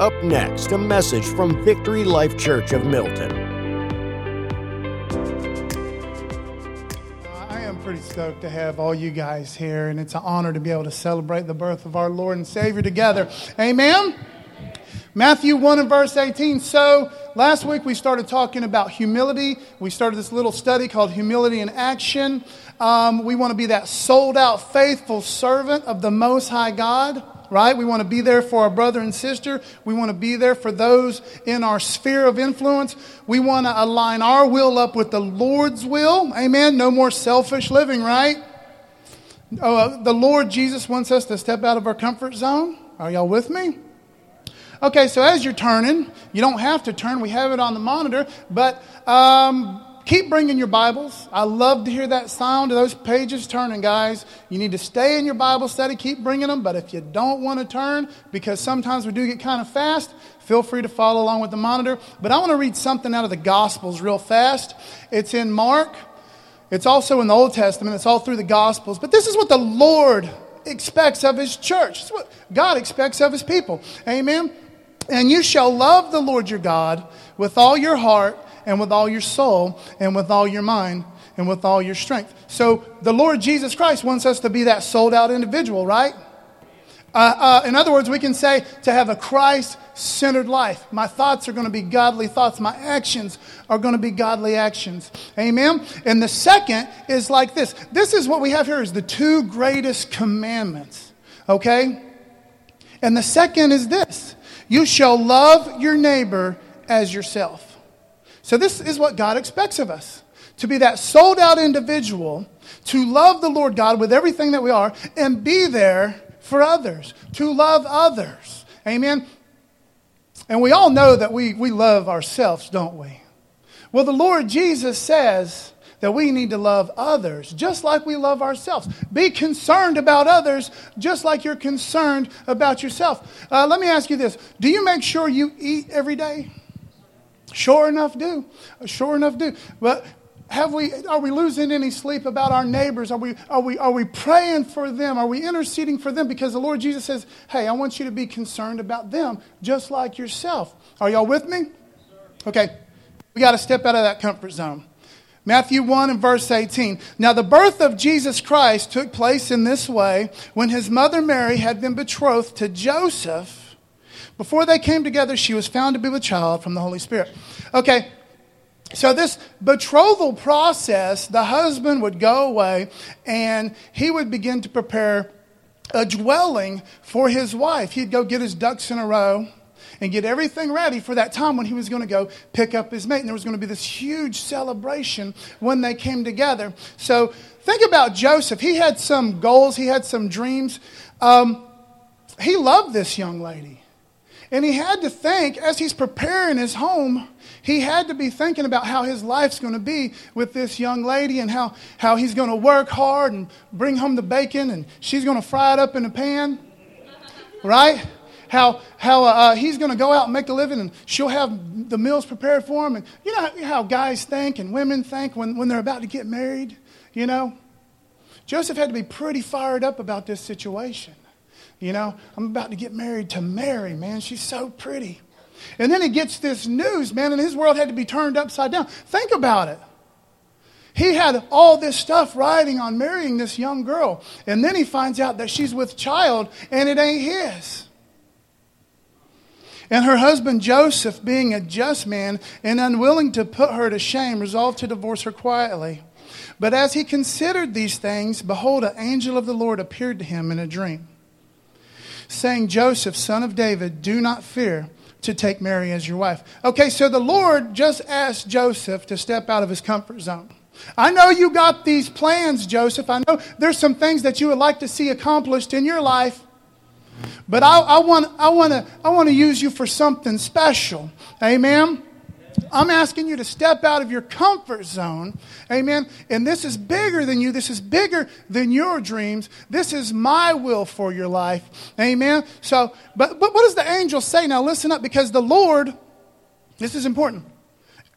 Up next, a message from Victory Life Church of Milton. I am pretty stoked to have all you guys here, and it's an honor to be able to celebrate the birth of our Lord and Savior together. Amen. Matthew 1 and verse 18. So, last week we started talking about humility. We started this little study called Humility in Action. Um, we want to be that sold out, faithful servant of the Most High God right? We want to be there for our brother and sister. We want to be there for those in our sphere of influence. We want to align our will up with the Lord's will. Amen. No more selfish living, right? Uh, the Lord Jesus wants us to step out of our comfort zone. Are y'all with me? Okay, so as you're turning, you don't have to turn. We have it on the monitor, but um, keep bringing your Bibles. I love to hear that sound of those pages turning, guys. You need to stay in your Bible study, keep bringing them. But if you don't want to turn, because sometimes we do get kind of fast, feel free to follow along with the monitor. But I want to read something out of the Gospels real fast. It's in Mark. It's also in the Old Testament. It's all through the Gospels. But this is what the Lord expects of His church. It's what God expects of His people. Amen. And you shall love the Lord your God with all your heart and with all your soul and with all your mind and with all your strength. So the Lord Jesus Christ wants us to be that sold out individual, right? Uh, uh, in other words, we can say to have a Christ centered life. My thoughts are going to be godly thoughts. My actions are going to be godly actions. Amen. And the second is like this. This is what we have here is the two greatest commandments. Okay? And the second is this you shall love your neighbor as yourself. So, this is what God expects of us to be that sold out individual, to love the Lord God with everything that we are, and be there for others, to love others. Amen. And we all know that we, we love ourselves, don't we? Well, the Lord Jesus says, that we need to love others just like we love ourselves. Be concerned about others just like you're concerned about yourself. Uh, let me ask you this Do you make sure you eat every day? Sure enough, do. Sure enough, do. But have we, are we losing any sleep about our neighbors? Are we, are, we, are we praying for them? Are we interceding for them? Because the Lord Jesus says, hey, I want you to be concerned about them just like yourself. Are y'all with me? Okay, we got to step out of that comfort zone. Matthew 1 and verse 18. Now, the birth of Jesus Christ took place in this way when his mother Mary had been betrothed to Joseph. Before they came together, she was found to be with child from the Holy Spirit. Okay, so, this betrothal process, the husband would go away and he would begin to prepare a dwelling for his wife. He'd go get his ducks in a row and get everything ready for that time when he was going to go pick up his mate. And there was going to be this huge celebration when they came together. So think about Joseph. He had some goals, he had some dreams. Um, he loved this young lady. And he had to think, as he's preparing his home, he had to be thinking about how his life's going to be with this young lady and how, how he's going to work hard and bring home the bacon and she's going to fry it up in a pan. Right? how, how uh, uh he's going to go out and make a living and she'll have the meals prepared for him. And you know how guys think and women think when, when they're about to get married, you know? Joseph had to be pretty fired up about this situation. You know, I'm about to get married to Mary, man. She's so pretty. And then he gets this news, man, and his world had to be turned upside down. Think about it. He had all this stuff riding on marrying this young girl. And then he finds out that she's with child and it ain't his. And her husband Joseph, being a just man and unwilling to put her to shame, resolved to divorce her quietly. But as he considered these things, behold, an angel of the Lord appeared to him in a dream, saying, Joseph, son of David, do not fear to take Mary as your wife. Okay, so the Lord just asked Joseph to step out of his comfort zone. I know you got these plans, Joseph. I know there's some things that you would like to see accomplished in your life. But I, I want I want to I want to use you for something special. Amen. I'm asking you to step out of your comfort zone. Amen. And this is bigger than you. This is bigger than your dreams. This is my will for your life. Amen. So, but, but what does the angel say? Now listen up because the Lord, this is important.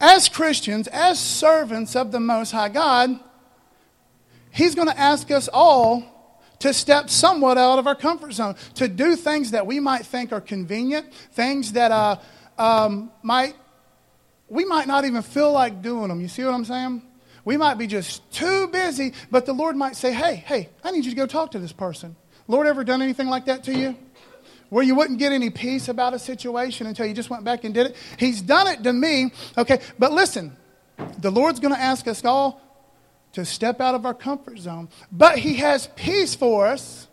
As Christians, as servants of the Most High God, He's going to ask us all to step somewhat out of our comfort zone, to do things that we might think are convenient, things that uh, um, might, we might not even feel like doing them. You see what I'm saying? We might be just too busy, but the Lord might say, hey, hey, I need you to go talk to this person. Lord ever done anything like that to you? Where you wouldn't get any peace about a situation until you just went back and did it? He's done it to me. Okay, but listen, the Lord's going to ask us all to step out of our comfort zone. But He has peace for us.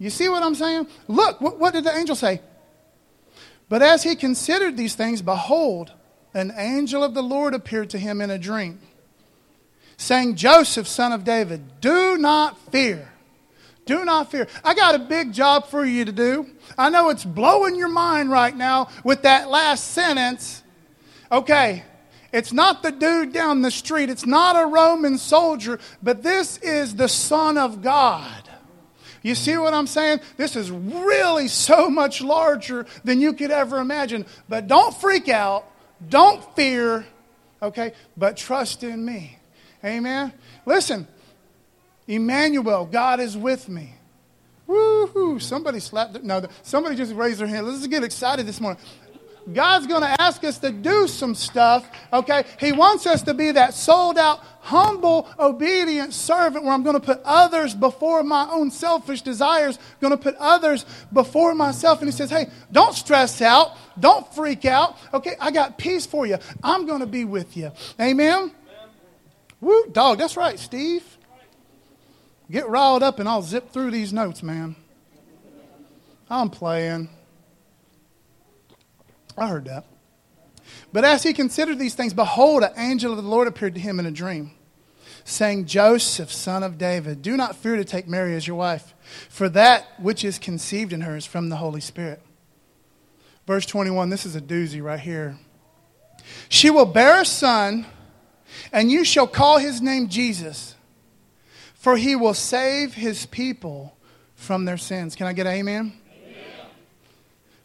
You see what I'm saying? Look, what, what did the angel say? But as he considered these things, behold, an angel of the Lord appeared to him in a dream, saying, Joseph, son of David, do not fear. Do not fear. I got a big job for you to do. I know it's blowing your mind right now with that last sentence. Okay, it's not the dude down the street, it's not a Roman soldier, but this is the Son of God. You see what I'm saying? This is really so much larger than you could ever imagine. But don't freak out, don't fear, okay? But trust in me. Amen? Listen, Emmanuel, God is with me. Woohoo! Somebody slapped. No, somebody just raised their hand. Let's get excited this morning. God's going to ask us to do some stuff, okay? He wants us to be that sold out, humble, obedient servant where I'm going to put others before my own selfish desires, going to put others before myself. And He says, hey, don't stress out, don't freak out, okay? I got peace for you. I'm going to be with you. Amen? Amen. Woo, dog, that's right, Steve. Get riled up and I'll zip through these notes, man. I'm playing. I heard that. But as he considered these things, behold, an angel of the Lord appeared to him in a dream, saying, Joseph, son of David, do not fear to take Mary as your wife, for that which is conceived in her is from the Holy Spirit. Verse 21, this is a doozy right here. She will bear a son, and you shall call his name Jesus, for he will save his people from their sins. Can I get amen?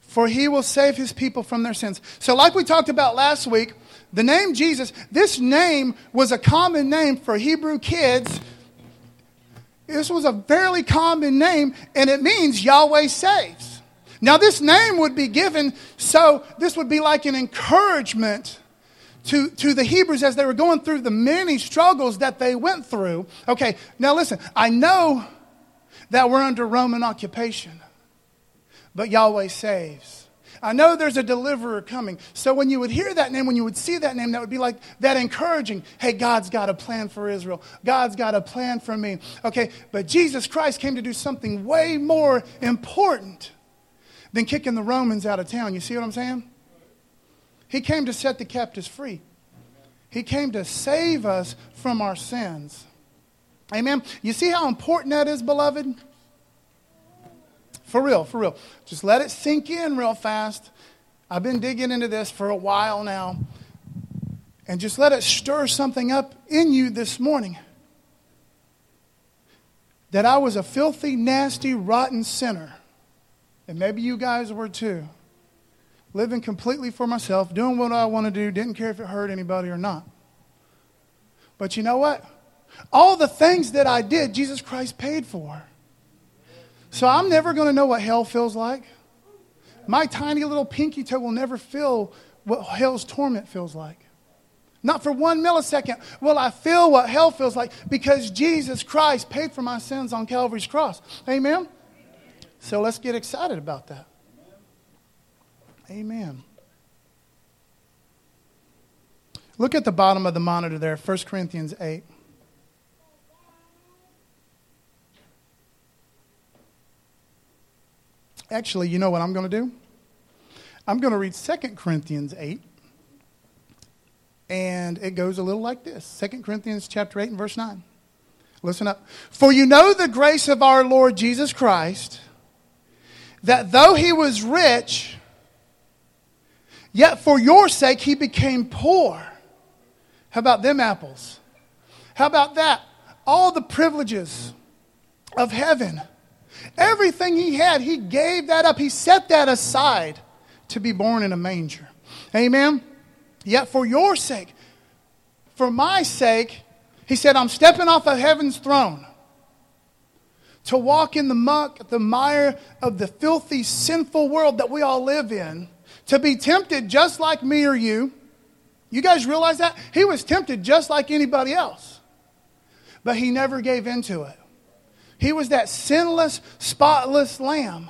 For he will save his people from their sins. So, like we talked about last week, the name Jesus, this name was a common name for Hebrew kids. This was a fairly common name, and it means Yahweh saves. Now, this name would be given, so this would be like an encouragement to, to the Hebrews as they were going through the many struggles that they went through. Okay, now listen, I know that we're under Roman occupation but Yahweh saves. I know there's a deliverer coming. So when you would hear that name, when you would see that name, that would be like that encouraging. Hey, God's got a plan for Israel. God's got a plan for me. Okay, but Jesus Christ came to do something way more important than kicking the Romans out of town. You see what I'm saying? He came to set the captives free. He came to save us from our sins. Amen. You see how important that is, beloved? For real, for real. Just let it sink in real fast. I've been digging into this for a while now. And just let it stir something up in you this morning. That I was a filthy, nasty, rotten sinner. And maybe you guys were too. Living completely for myself, doing what I want to do, didn't care if it hurt anybody or not. But you know what? All the things that I did, Jesus Christ paid for. So I'm never going to know what hell feels like. My tiny little pinky toe will never feel what hell's torment feels like. Not for one millisecond will I feel what hell feels like because Jesus Christ paid for my sins on Calvary's cross. Amen? So let's get excited about that. Amen. Look at the bottom of the monitor there, 1 Corinthians 8. Actually, you know what I'm going to do? I'm going to read 2 Corinthians 8. And it goes a little like this 2 Corinthians chapter 8 and verse 9. Listen up. For you know the grace of our Lord Jesus Christ, that though he was rich, yet for your sake he became poor. How about them apples? How about that? All the privileges of heaven Everything he had, he gave that up. He set that aside to be born in a manger. Amen? Yet for your sake, for my sake, he said, I'm stepping off of heaven's throne to walk in the muck, the mire of the filthy, sinful world that we all live in, to be tempted just like me or you. You guys realize that? He was tempted just like anybody else, but he never gave in to it. He was that sinless, spotless lamb.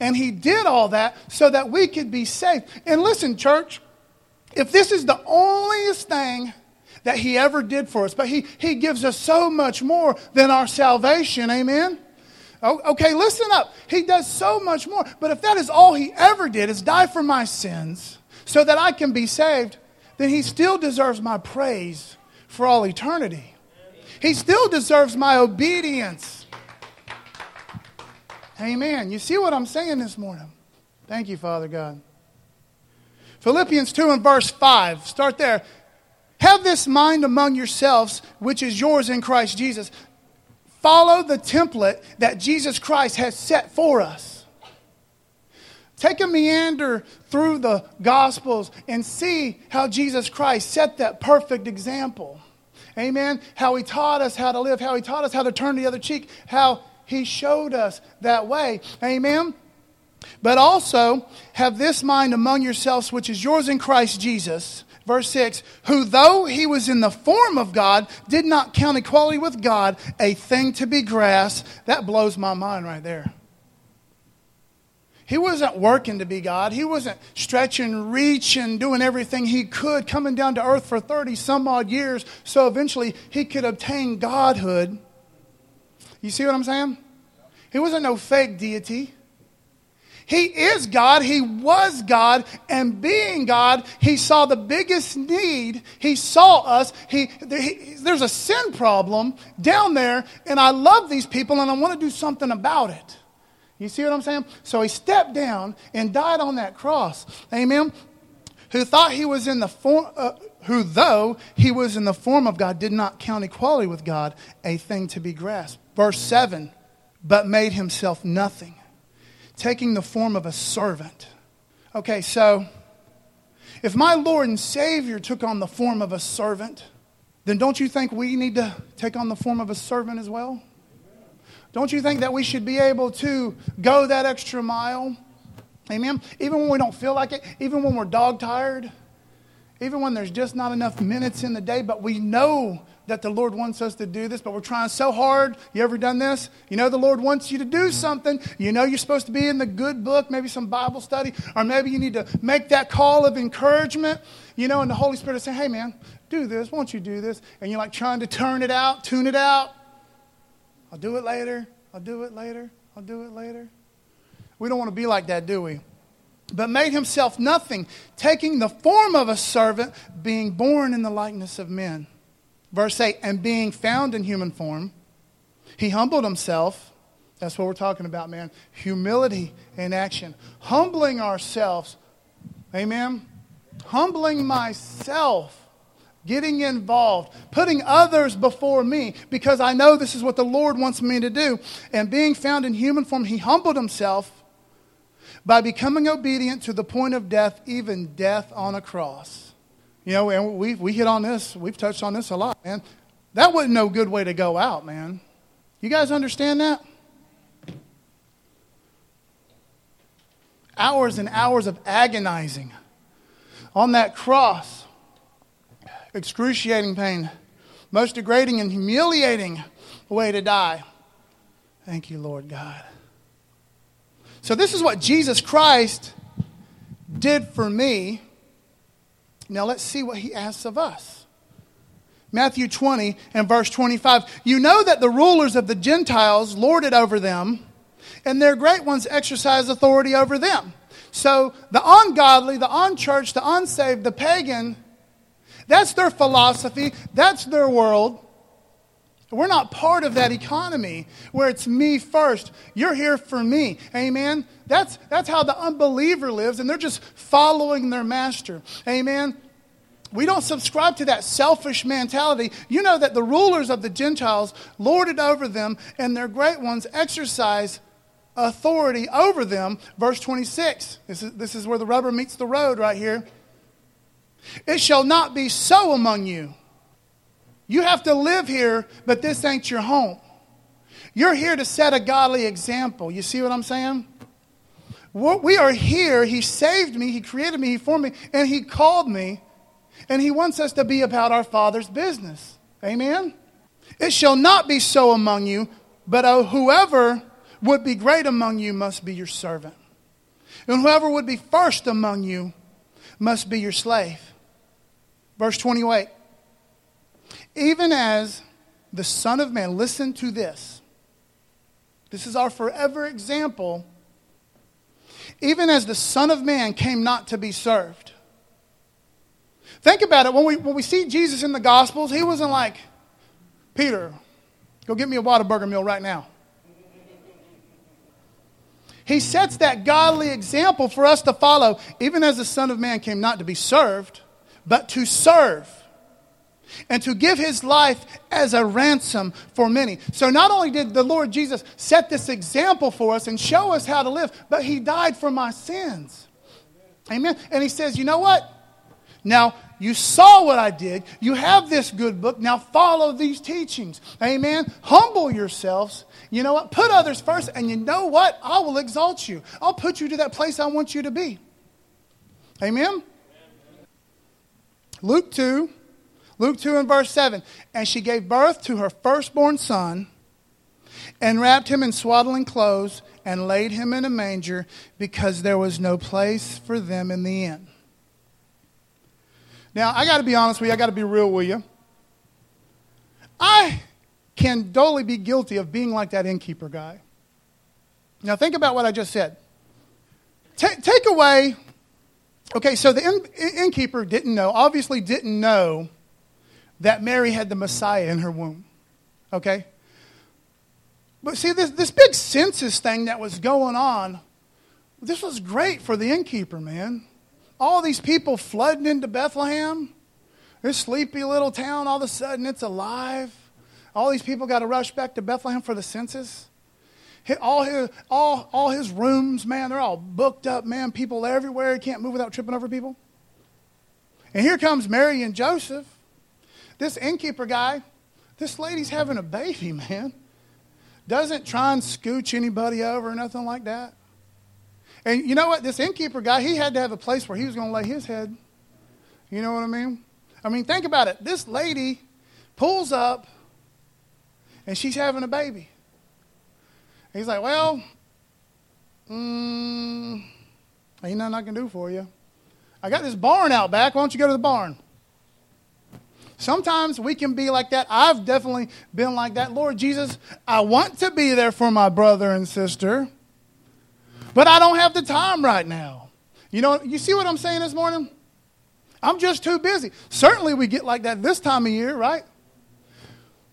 And he did all that so that we could be saved. And listen, church, if this is the only thing that he ever did for us, but he, he gives us so much more than our salvation, amen? Okay, listen up. He does so much more. But if that is all he ever did, is die for my sins so that I can be saved, then he still deserves my praise for all eternity. He still deserves my obedience. Amen. You see what I'm saying this morning? Thank you, Father God. Philippians 2 and verse 5. Start there. Have this mind among yourselves, which is yours in Christ Jesus. Follow the template that Jesus Christ has set for us. Take a meander through the Gospels and see how Jesus Christ set that perfect example. Amen. How he taught us how to live, how he taught us how to turn the other cheek, how he showed us that way. Amen. But also have this mind among yourselves, which is yours in Christ Jesus Verse 6 Who, though he was in the form of God, did not count equality with God a thing to be grasped. That blows my mind right there. He wasn't working to be God. He wasn't stretching, reaching, doing everything he could, coming down to earth for 30 some odd years so eventually he could obtain godhood. You see what I'm saying? He wasn't no fake deity. He is God. He was God. And being God, He saw the biggest need. He saw us. He, he, there's a sin problem down there, and I love these people, and I want to do something about it. You see what I'm saying? So He stepped down and died on that cross. Amen. Who thought He was in the form. Uh, who, though he was in the form of God, did not count equality with God a thing to be grasped. Verse 7 But made himself nothing taking the form of a servant. Okay, so if my Lord and Savior took on the form of a servant, then don't you think we need to take on the form of a servant as well? Don't you think that we should be able to go that extra mile? Amen. Even when we don't feel like it, even when we're dog tired, even when there's just not enough minutes in the day, but we know that the Lord wants us to do this, but we're trying so hard. You ever done this? You know the Lord wants you to do something. You know you're supposed to be in the good book, maybe some Bible study, or maybe you need to make that call of encouragement. You know, and the Holy Spirit is saying, hey man, do this. Won't you do this? And you're like trying to turn it out, tune it out. I'll do it later. I'll do it later. I'll do it later. We don't want to be like that, do we? But made himself nothing, taking the form of a servant, being born in the likeness of men. Verse 8, and being found in human form, he humbled himself. That's what we're talking about, man. Humility in action. Humbling ourselves. Amen. Humbling myself. Getting involved. Putting others before me because I know this is what the Lord wants me to do. And being found in human form, he humbled himself by becoming obedient to the point of death, even death on a cross. You know, and we we hit on this. We've touched on this a lot, man. That wasn't no good way to go out, man. You guys understand that? Hours and hours of agonizing on that cross. Excruciating pain. Most degrading and humiliating way to die. Thank you, Lord God. So, this is what Jesus Christ did for me now let's see what he asks of us. Matthew 20 and verse 25. You know that the rulers of the Gentiles lord it over them, and their great ones exercise authority over them. So the ungodly, the unchurched, the unsaved, the pagan, that's their philosophy, that's their world. We're not part of that economy where it's me first. You're here for me. Amen. That's, that's how the unbeliever lives, and they're just following their master. Amen. We don't subscribe to that selfish mentality. You know that the rulers of the Gentiles lord it over them, and their great ones exercise authority over them. Verse 26. This is, this is where the rubber meets the road right here. It shall not be so among you. You have to live here, but this ain't your home. You're here to set a godly example. You see what I'm saying? We are here. He saved me. He created me. He formed me. And He called me. And He wants us to be about our Father's business. Amen? It shall not be so among you, but whoever would be great among you must be your servant. And whoever would be first among you must be your slave. Verse 28. Even as the Son of Man, listen to this. This is our forever example. Even as the Son of Man came not to be served. Think about it. When we, when we see Jesus in the Gospels, he wasn't like, Peter, go get me a Whataburger meal right now. He sets that godly example for us to follow, even as the Son of Man came not to be served, but to serve and to give his life as a ransom for many. So, not only did the Lord Jesus set this example for us and show us how to live, but he died for my sins. Amen. And he says, You know what? Now, you saw what I did. You have this good book. Now, follow these teachings. Amen. Humble yourselves. You know what? Put others first. And you know what? I will exalt you. I'll put you to that place I want you to be. Amen. Luke 2 Luke 2 and verse 7. And she gave birth to her firstborn son and wrapped him in swaddling clothes and laid him in a manger because there was no place for them in the inn. Now, I got to be honest with you, I got to be real with you. I can totally be guilty of being like that innkeeper guy. Now, think about what I just said. T- take away, okay, so the inn- innkeeper didn't know, obviously didn't know that Mary had the Messiah in her womb. Okay? But see, this, this big census thing that was going on, this was great for the innkeeper, man. All these people flooding into Bethlehem. This sleepy little town, all of a sudden it's alive. All these people got to rush back to Bethlehem for the census. All his, all, all his rooms, man, they're all booked up, man. People everywhere. He can't move without tripping over people. And here comes Mary and Joseph. This innkeeper guy, this lady's having a baby, man. Doesn't try and scooch anybody over or nothing like that. And you know what? This innkeeper guy, he had to have a place where he was going to lay his head. You know what I mean? I mean, think about it. This lady pulls up and she's having a baby. he's like, Well, mm, ain't nothing I can do for you. I got this barn out back. Why don't you go to the barn? Sometimes we can be like that. I've definitely been like that. Lord Jesus, I want to be there for my brother and sister, but I don't have the time right now. You know, you see what I'm saying this morning? I'm just too busy. Certainly we get like that this time of year, right?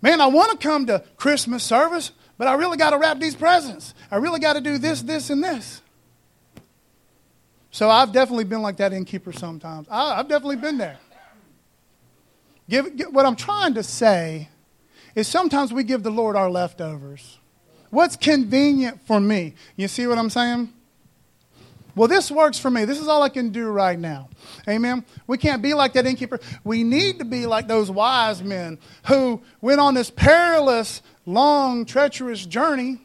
Man, I want to come to Christmas service, but I really got to wrap these presents. I really got to do this, this, and this. So I've definitely been like that innkeeper sometimes. I, have definitely been there. Give, give, what I'm trying to say is sometimes we give the Lord our leftovers. What's convenient for me? You see what I'm saying? Well, this works for me. This is all I can do right now. Amen. We can't be like that innkeeper. We need to be like those wise men who went on this perilous, long, treacherous journey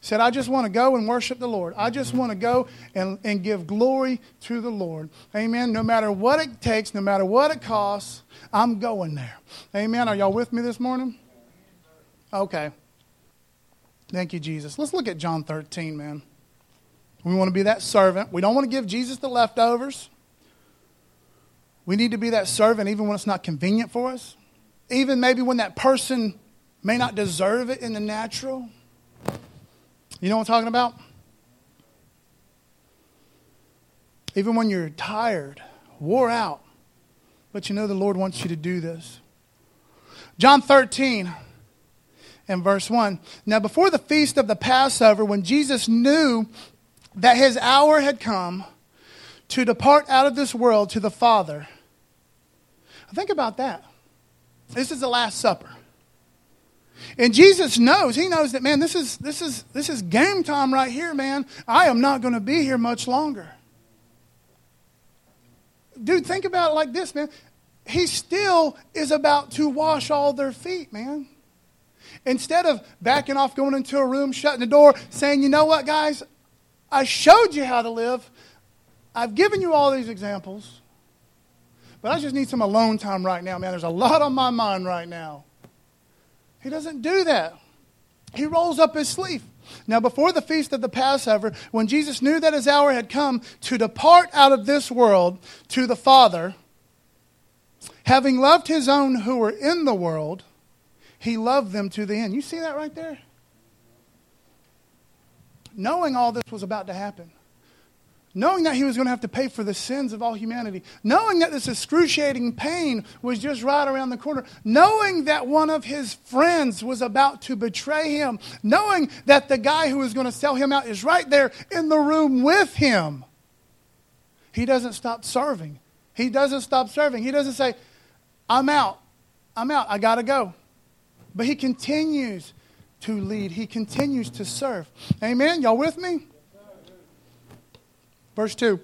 said, I just want to go and worship the Lord. I just want to go and, and give glory to the Lord. Amen. No matter what it takes, no matter what it costs, I'm going there. Amen. Are y'all with me this morning? Okay. Thank you, Jesus. Let's look at John 13, man. We want to be that servant. We don't want to give Jesus the leftovers. We need to be that servant even when it's not convenient for us. Even maybe when that person may not deserve it in the natural. You know what I'm talking about? Even when you're tired, wore out, but you know the Lord wants you to do this. John 13 and verse 1. Now, before the feast of the Passover, when Jesus knew that his hour had come to depart out of this world to the Father, think about that. This is the Last Supper. And Jesus knows, he knows that, man, this is, this is, this is game time right here, man. I am not going to be here much longer. Dude, think about it like this, man. He still is about to wash all their feet, man. Instead of backing off, going into a room, shutting the door, saying, you know what, guys, I showed you how to live. I've given you all these examples, but I just need some alone time right now, man. There's a lot on my mind right now. He doesn't do that. He rolls up his sleeve. Now, before the feast of the Passover, when Jesus knew that his hour had come to depart out of this world to the Father, having loved his own who were in the world, he loved them to the end. You see that right there? Knowing all this was about to happen, knowing that he was going to have to pay for the sins of all humanity, knowing that this excruciating pain was just right around the corner, knowing that one of his friends was about to betray him, knowing that the guy who was going to sell him out is right there in the room with him, he doesn't stop serving. He doesn't stop serving. He doesn't say, I'm out. I'm out. I got to go. But he continues to lead, he continues to serve. Amen? Y'all with me? Verse 2.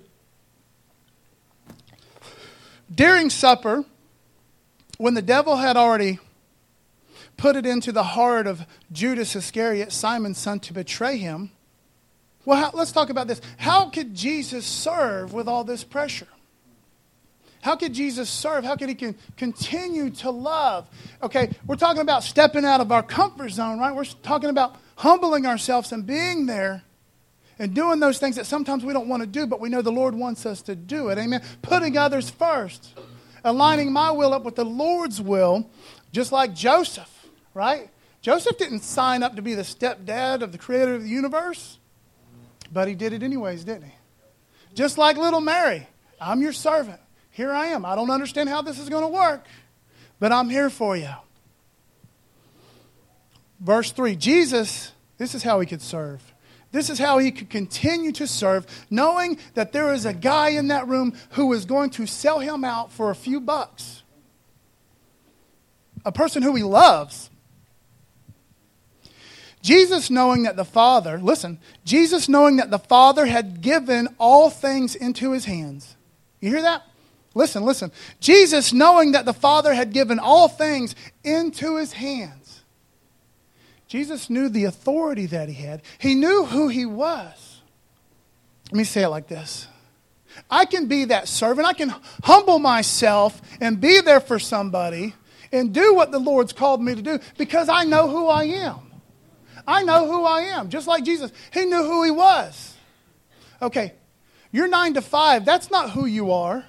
During supper, when the devil had already put it into the heart of Judas Iscariot, Simon's son, to betray him, well, how, let's talk about this. How could Jesus serve with all this pressure? How could Jesus serve? How could he can continue to love? Okay, we're talking about stepping out of our comfort zone, right? We're talking about humbling ourselves and being there and doing those things that sometimes we don't want to do, but we know the Lord wants us to do it. Amen. Putting others first, aligning my will up with the Lord's will, just like Joseph, right? Joseph didn't sign up to be the stepdad of the creator of the universe, but he did it anyways, didn't he? Just like little Mary, I'm your servant. Here I am. I don't understand how this is going to work, but I'm here for you. Verse 3 Jesus, this is how he could serve. This is how he could continue to serve, knowing that there is a guy in that room who is going to sell him out for a few bucks. A person who he loves. Jesus, knowing that the Father, listen, Jesus, knowing that the Father had given all things into his hands. You hear that? Listen, listen. Jesus, knowing that the Father had given all things into his hands Jesus knew the authority that he had, he knew who he was. Let me say it like this I can be that servant, I can humble myself and be there for somebody and do what the Lord's called me to do because I know who I am. I know who I am. Just like Jesus, he knew who he was. Okay, you're nine to five, that's not who you are.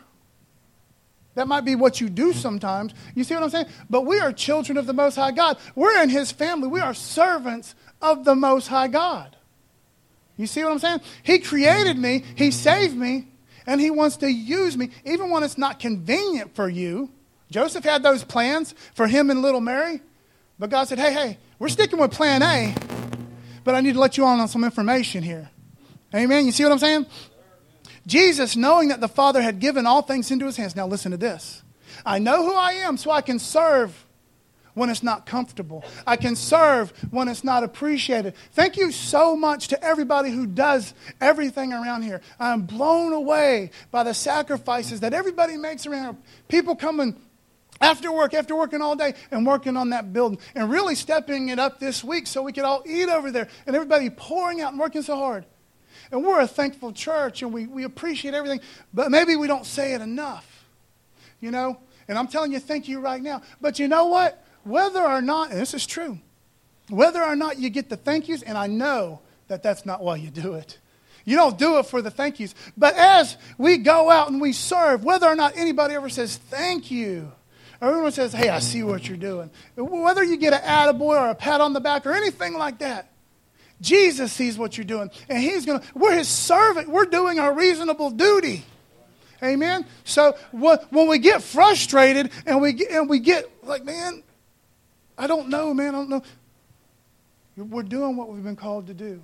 That might be what you do sometimes. You see what I'm saying? But we are children of the Most High God. We're in His family. We are servants of the Most High God. You see what I'm saying? He created me, He saved me, and He wants to use me, even when it's not convenient for you. Joseph had those plans for him and little Mary, but God said, hey, hey, we're sticking with plan A, but I need to let you on some information here. Amen? You see what I'm saying? Jesus, knowing that the Father had given all things into his hands. Now, listen to this. I know who I am, so I can serve when it's not comfortable. I can serve when it's not appreciated. Thank you so much to everybody who does everything around here. I'm blown away by the sacrifices that everybody makes around here. People coming after work, after working all day and working on that building and really stepping it up this week so we could all eat over there and everybody pouring out and working so hard. And we're a thankful church and we, we appreciate everything, but maybe we don't say it enough. You know? And I'm telling you, thank you right now. But you know what? Whether or not, and this is true, whether or not you get the thank yous, and I know that that's not why you do it. You don't do it for the thank yous. But as we go out and we serve, whether or not anybody ever says thank you, or everyone says, hey, I see what you're doing, whether you get an attaboy or a pat on the back or anything like that, Jesus sees what you're doing, and He's going to, we're His servant. We're doing our reasonable duty. Amen? So when we get frustrated and we get, and we get like, man, I don't know, man, I don't know. We're doing what we've been called to do.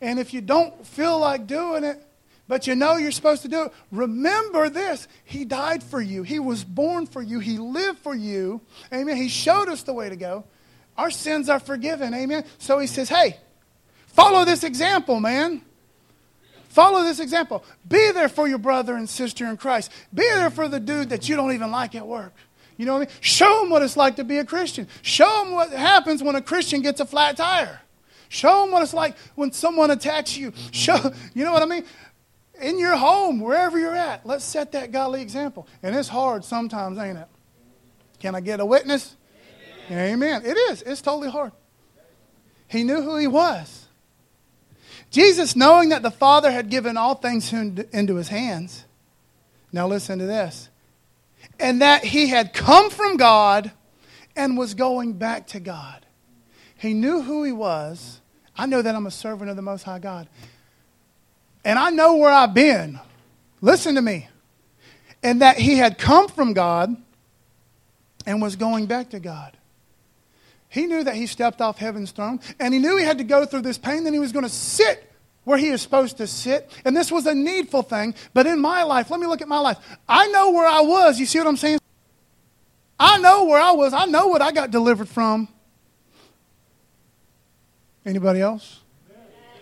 And if you don't feel like doing it, but you know you're supposed to do it, remember this. He died for you. He was born for you. He lived for you. Amen. He showed us the way to go. Our sins are forgiven. Amen. So he says, hey, Follow this example, man. Follow this example. Be there for your brother and sister in Christ. Be there for the dude that you don't even like at work. You know what I mean? Show them what it's like to be a Christian. Show them what happens when a Christian gets a flat tire. Show them what it's like when someone attacks you. Show, you know what I mean? In your home, wherever you're at, let's set that godly example. And it's hard sometimes, ain't it? Can I get a witness? Amen. Amen. It is. It's totally hard. He knew who he was. Jesus, knowing that the Father had given all things into his hands, now listen to this, and that he had come from God and was going back to God. He knew who he was. I know that I'm a servant of the Most High God. And I know where I've been. Listen to me. And that he had come from God and was going back to God. He knew that he stepped off heaven's throne, and he knew he had to go through this pain, then he was going to sit where he is supposed to sit. And this was a needful thing. But in my life, let me look at my life. I know where I was. You see what I'm saying? I know where I was. I know what I got delivered from. Anybody else?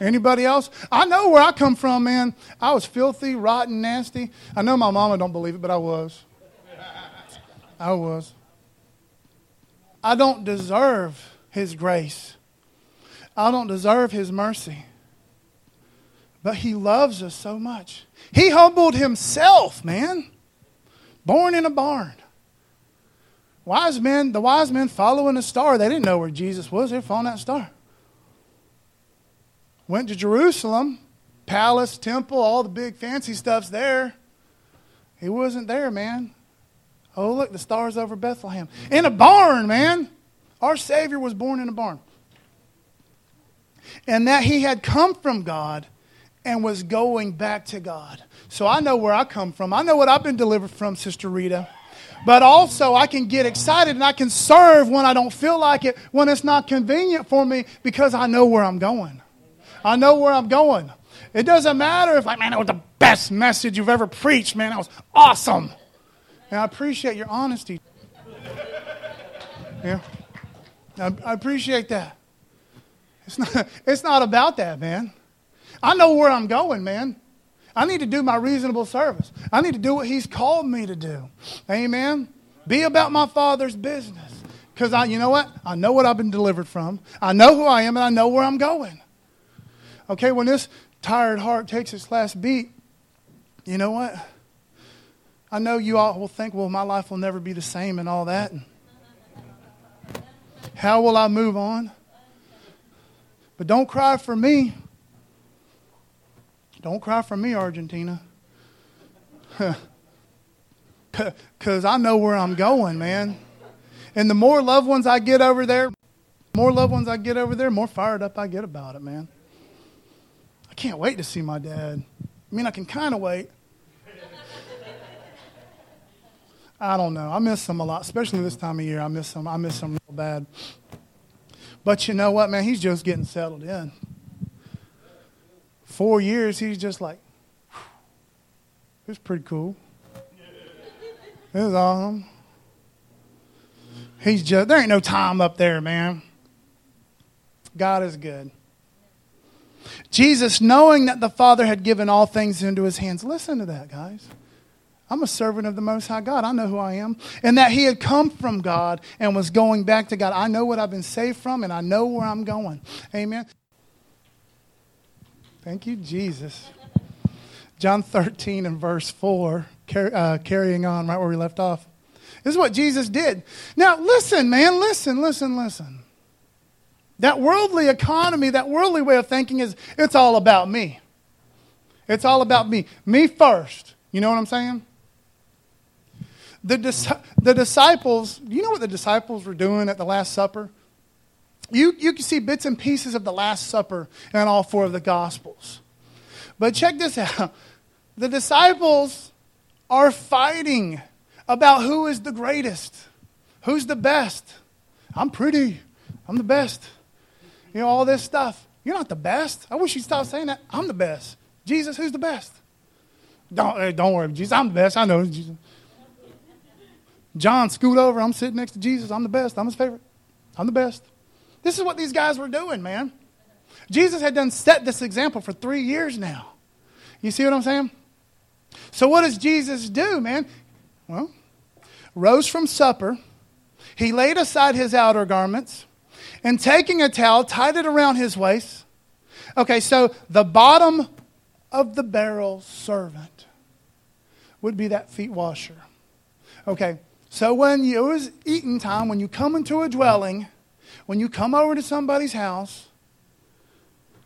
Anybody else? I know where I come from, man. I was filthy, rotten, nasty. I know my mama don't believe it, but I was. I was. I don't deserve his grace. I don't deserve his mercy. But he loves us so much. He humbled himself, man. Born in a barn. Wise men, the wise men following a star, they didn't know where Jesus was. They were following that star. Went to Jerusalem, palace, temple, all the big fancy stuff's there. He wasn't there, man. Oh, look, the stars over Bethlehem. In a barn, man. Our Savior was born in a barn. And that he had come from God and was going back to God. So I know where I come from. I know what I've been delivered from, Sister Rita. But also, I can get excited and I can serve when I don't feel like it, when it's not convenient for me, because I know where I'm going. I know where I'm going. It doesn't matter if, like, man, that was the best message you've ever preached, man. That was awesome. And I appreciate your honesty. Yeah. I, I appreciate that. It's not, it's not about that, man. I know where I'm going, man. I need to do my reasonable service. I need to do what He's called me to do. Amen. Be about my Father's business. Because I, you know what? I know what I've been delivered from. I know who I am, and I know where I'm going. Okay, when this tired heart takes its last beat, you know what? I know you all will think, well, my life will never be the same and all that. How will I move on? But don't cry for me. Don't cry for me, Argentina. Because I know where I'm going, man. And the more loved ones I get over there, more loved ones I get over there, more fired up I get about it, man. I can't wait to see my dad. I mean, I can kind of wait. I don't know. I miss him a lot, especially this time of year. I miss him. I miss him real bad. But you know what, man? He's just getting settled in. Four years, he's just like, it's pretty cool. It was awesome. He's just, there ain't no time up there, man. God is good. Jesus, knowing that the Father had given all things into his hands, listen to that, guys. I'm a servant of the Most High God. I know who I am. And that he had come from God and was going back to God. I know what I've been saved from and I know where I'm going. Amen. Thank you, Jesus. John 13 and verse 4, uh, carrying on right where we left off. This is what Jesus did. Now, listen, man, listen, listen, listen. That worldly economy, that worldly way of thinking is it's all about me. It's all about me. Me first. You know what I'm saying? The, dis- the disciples, you know what the disciples were doing at the Last Supper? You, you can see bits and pieces of the Last Supper in all four of the Gospels. But check this out the disciples are fighting about who is the greatest, who's the best. I'm pretty, I'm the best you know, all this stuff. You're not the best. I wish you'd stop saying that. I'm the best. Jesus, who's the best? Don't, don't worry, Jesus, I'm the best. I know Jesus. John, scoot over. I'm sitting next to Jesus. I'm the best. I'm his favorite. I'm the best. This is what these guys were doing, man. Jesus had done set this example for three years now. You see what I'm saying? So what does Jesus do, man? Well, rose from supper. He laid aside his outer garments and taking a towel, tied it around his waist. Okay, so the bottom of the barrel servant would be that feet washer. Okay, so when you, it was eating time, when you come into a dwelling, when you come over to somebody's house,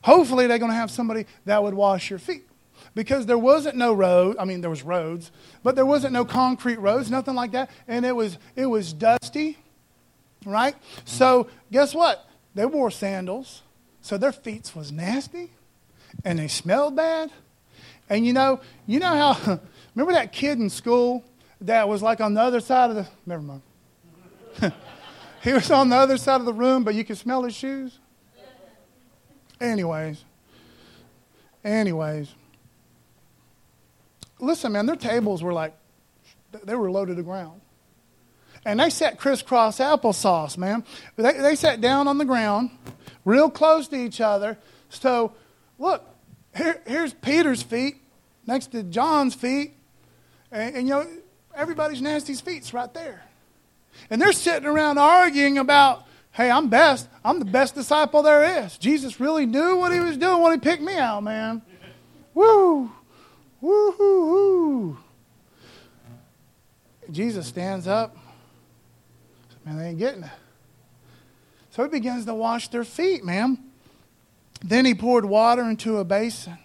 hopefully they're going to have somebody that would wash your feet. Because there wasn't no road i mean there was roads but there wasn't no concrete roads nothing like that and it was it was dusty right? So guess what? They wore sandals so their feet was nasty and they smelled bad. And you know you know how remember that kid in school that was like on the other side of the never mind he was on the other side of the room but you could smell his shoes anyways anyways listen, man, their tables were like, they were low to the ground. And they sat crisscross applesauce, man. They, they sat down on the ground, real close to each other. So, look, here, here's Peter's feet next to John's feet. And, and, you know, everybody's nasty's feet's right there. And they're sitting around arguing about, hey, I'm best. I'm the best disciple there is. Jesus really knew what he was doing when he picked me out, man. Woo! Woo hoo hoo. Jesus stands up. Man, they ain't getting it. So he begins to wash their feet, man. Then he poured water into a basin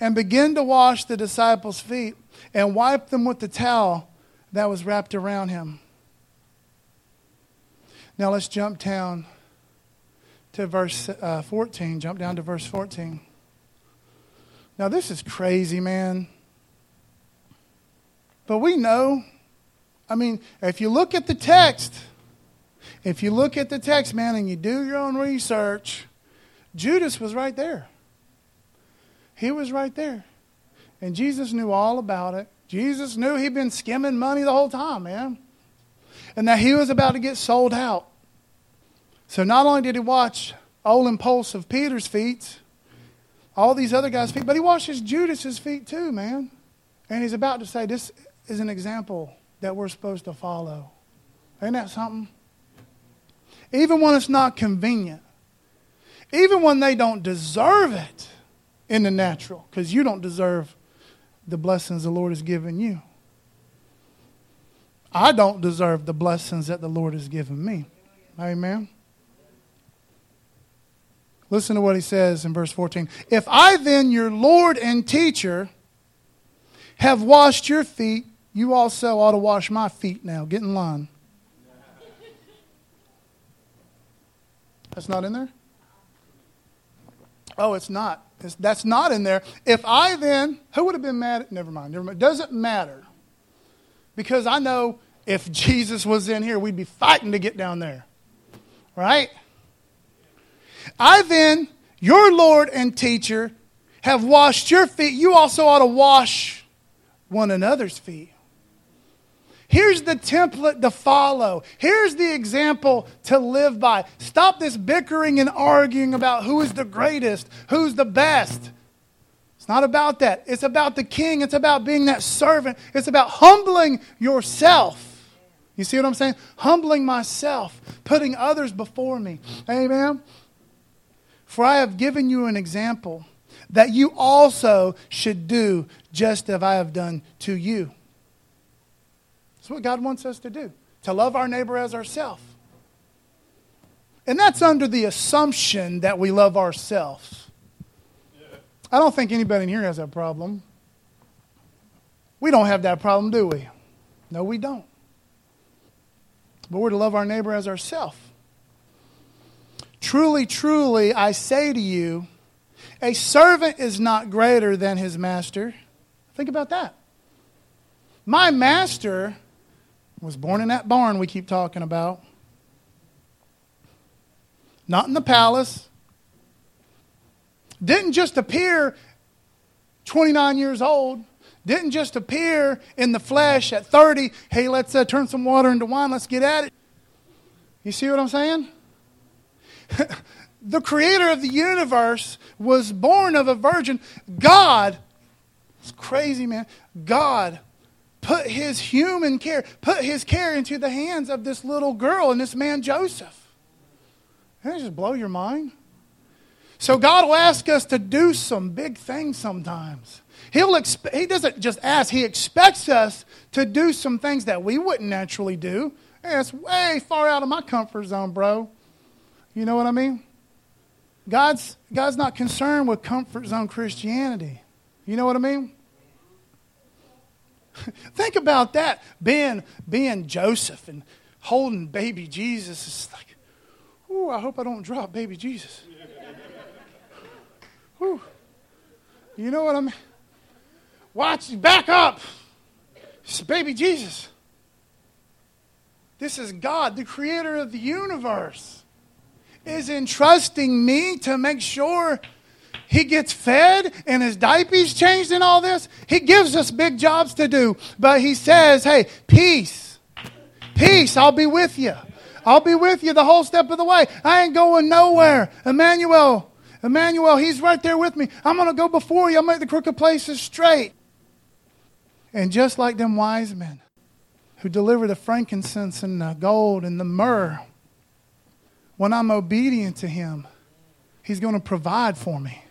and began to wash the disciples' feet and wipe them with the towel that was wrapped around him. Now let's jump down to verse uh, 14. Jump down to verse 14. Now, this is crazy, man. But we know, I mean, if you look at the text, if you look at the text, man, and you do your own research, Judas was right there. He was right there. And Jesus knew all about it. Jesus knew he'd been skimming money the whole time, man. And that he was about to get sold out. So not only did he watch old impulsive Peter's feet, all these other guys' feet, but he washes Judas's feet too, man. And he's about to say, This is an example that we're supposed to follow. Ain't that something? Even when it's not convenient, even when they don't deserve it in the natural, because you don't deserve the blessings the Lord has given you. I don't deserve the blessings that the Lord has given me. Amen. Listen to what he says in verse 14. If I then, your Lord and teacher, have washed your feet, you also ought to wash my feet now. Get in line. That's not in there? Oh, it's not. It's, that's not in there. If I then, who would have been mad? Never mind. Never mind. Doesn't matter. Because I know if Jesus was in here, we'd be fighting to get down there. Right? I then, your Lord and teacher, have washed your feet. You also ought to wash one another's feet. Here's the template to follow. Here's the example to live by. Stop this bickering and arguing about who is the greatest, who's the best. Not about that. It's about the king. It's about being that servant. It's about humbling yourself. You see what I'm saying? Humbling myself, putting others before me. Amen. For I have given you an example that you also should do just as I have done to you. That's what God wants us to do to love our neighbor as ourselves. And that's under the assumption that we love ourselves. I don't think anybody in here has that problem. We don't have that problem, do we? No, we don't. But we're to love our neighbor as ourselves. Truly, truly, I say to you, a servant is not greater than his master. Think about that. My master was born in that barn we keep talking about, not in the palace. Didn't just appear 29 years old, didn't just appear in the flesh at 30. Hey, let's uh, turn some water into wine, let's get at it. You see what I'm saying? the creator of the universe was born of a virgin. God, it's crazy, man. God put his human care, put his care into the hands of this little girl and this man Joseph. That just blow your mind. So God will ask us to do some big things sometimes. He'll expe- he doesn't just ask, he expects us to do some things that we wouldn't naturally do. Hey, it's way far out of my comfort zone, bro. You know what I mean? God's, God's not concerned with comfort zone Christianity. You know what I mean? Think about that. Being, being Joseph and holding baby Jesus is like, ooh, I hope I don't drop baby Jesus. Ooh. You know what I mean? Watch, back up. It's baby Jesus. This is God, the creator of the universe, is entrusting me to make sure he gets fed and his diapers changed and all this. He gives us big jobs to do, but he says, hey, peace, peace, I'll be with you. I'll be with you the whole step of the way. I ain't going nowhere. Emmanuel, Emmanuel, he's right there with me. I'm going to go before you. I'll make the crooked places straight. And just like them wise men who deliver the frankincense and the gold and the myrrh, when I'm obedient to him, he's going to provide for me.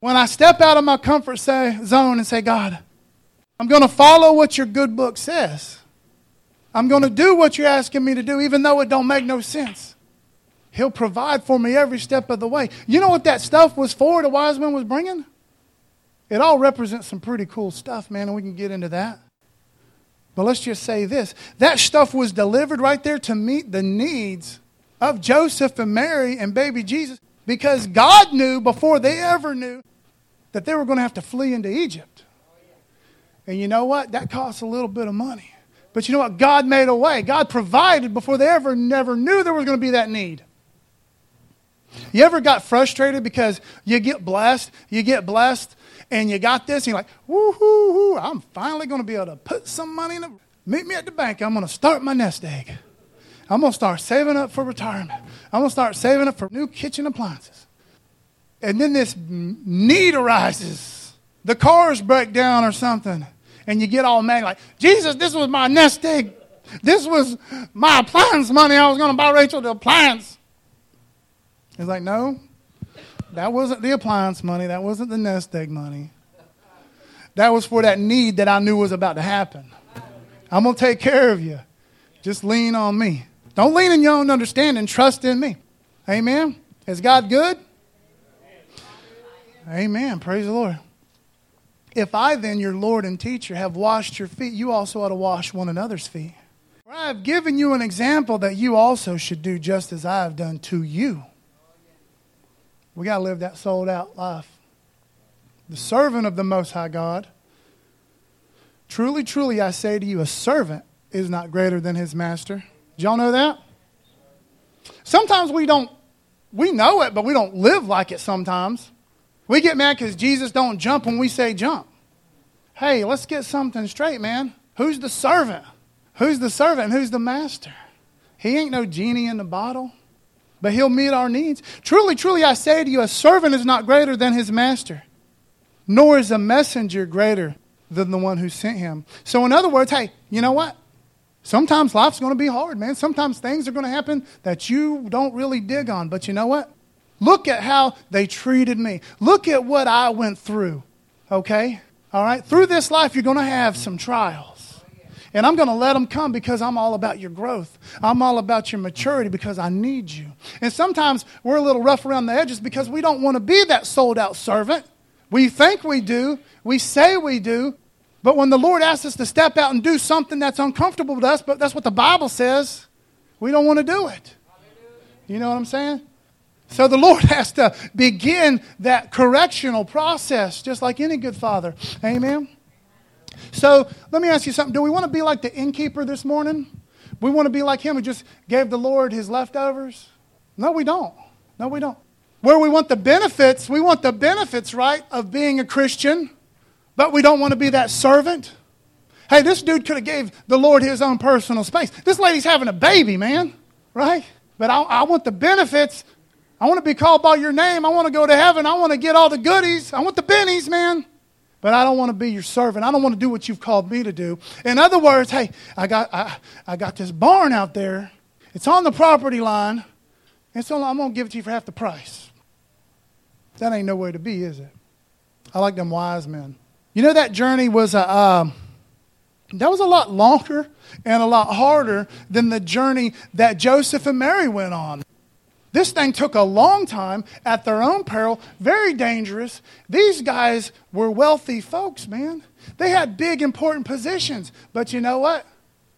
When I step out of my comfort zone and say, God, I'm going to follow what your good book says. I'm going to do what you're asking me to do, even though it don't make no sense. He'll provide for me every step of the way. You know what that stuff was for the wise man was bringing? It all represents some pretty cool stuff, man, and we can get into that. But let's just say this that stuff was delivered right there to meet the needs of Joseph and Mary and baby Jesus because God knew before they ever knew that they were going to have to flee into Egypt. And you know what? That costs a little bit of money. But you know what? God made a way. God provided before they ever never knew there was going to be that need. You ever got frustrated because you get blessed, you get blessed, and you got this, and you're like, woo hoo hoo, I'm finally going to be able to put some money in the, meet me at the bank. I'm going to start my nest egg. I'm going to start saving up for retirement. I'm going to start saving up for new kitchen appliances. And then this need arises. The cars break down or something. And you get all mad like, Jesus, this was my nest egg. This was my appliance money. I was going to buy Rachel the appliance. He's like, no, that wasn't the appliance money. That wasn't the nest egg money. That was for that need that I knew was about to happen. I'm going to take care of you. Just lean on me. Don't lean in your own understanding. Trust in me. Amen. Is God good? Amen. Praise the Lord. If I, then, your Lord and teacher, have washed your feet, you also ought to wash one another's feet. For I have given you an example that you also should do just as I have done to you. We got to live that sold out life. The servant of the Most High God. Truly, truly, I say to you, a servant is not greater than his master. Did y'all know that? Sometimes we don't, we know it, but we don't live like it sometimes. We get mad because Jesus don't jump when we say jump. Hey, let's get something straight, man. Who's the servant? Who's the servant who's the master? He ain't no genie in the bottle, but he'll meet our needs. Truly, truly, I say to you, a servant is not greater than his master, nor is a messenger greater than the one who sent him. So, in other words, hey, you know what? Sometimes life's going to be hard, man. Sometimes things are going to happen that you don't really dig on. But you know what? Look at how they treated me. Look at what I went through. Okay? All right? Through this life, you're going to have some trials. And I'm going to let them come because I'm all about your growth. I'm all about your maturity because I need you. And sometimes we're a little rough around the edges because we don't want to be that sold out servant. We think we do, we say we do, but when the Lord asks us to step out and do something that's uncomfortable to us, but that's what the Bible says, we don't want to do it. You know what I'm saying? So the Lord has to begin that correctional process, just like any good father. Amen? So let me ask you something. Do we want to be like the innkeeper this morning? We want to be like him who just gave the Lord his leftovers? No, we don't. No, we don't. Where we want the benefits, we want the benefits, right, of being a Christian but we don't want to be that servant. Hey, this dude could have gave the Lord his own personal space. This lady's having a baby, man, right? But I, I want the benefits. I want to be called by your name. I want to go to heaven. I want to get all the goodies. I want the bennies, man. But I don't want to be your servant. I don't want to do what you've called me to do. In other words, hey, I got, I, I got this barn out there. It's on the property line. And so I'm going to give it to you for half the price. That ain't no way to be, is it? I like them wise men. You know, that journey was a, um, that was a lot longer and a lot harder than the journey that Joseph and Mary went on. This thing took a long time at their own peril, very dangerous. These guys were wealthy folks, man. They had big, important positions. But you know what?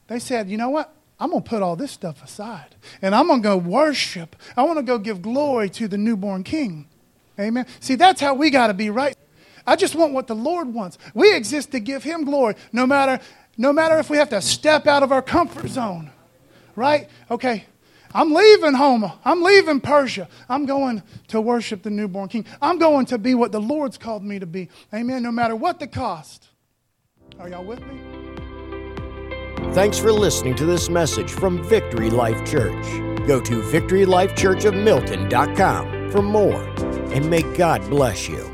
They said, you know what? I'm going to put all this stuff aside and I'm going to go worship. I want to go give glory to the newborn king. Amen. See, that's how we got to be, right? I just want what the Lord wants. We exist to give him glory no matter no matter if we have to step out of our comfort zone. Right? Okay. I'm leaving home. I'm leaving Persia. I'm going to worship the newborn king. I'm going to be what the Lord's called me to be. Amen. No matter what the cost. Are y'all with me? Thanks for listening to this message from Victory Life Church. Go to victorylifechurchofmilton.com for more, and may God bless you.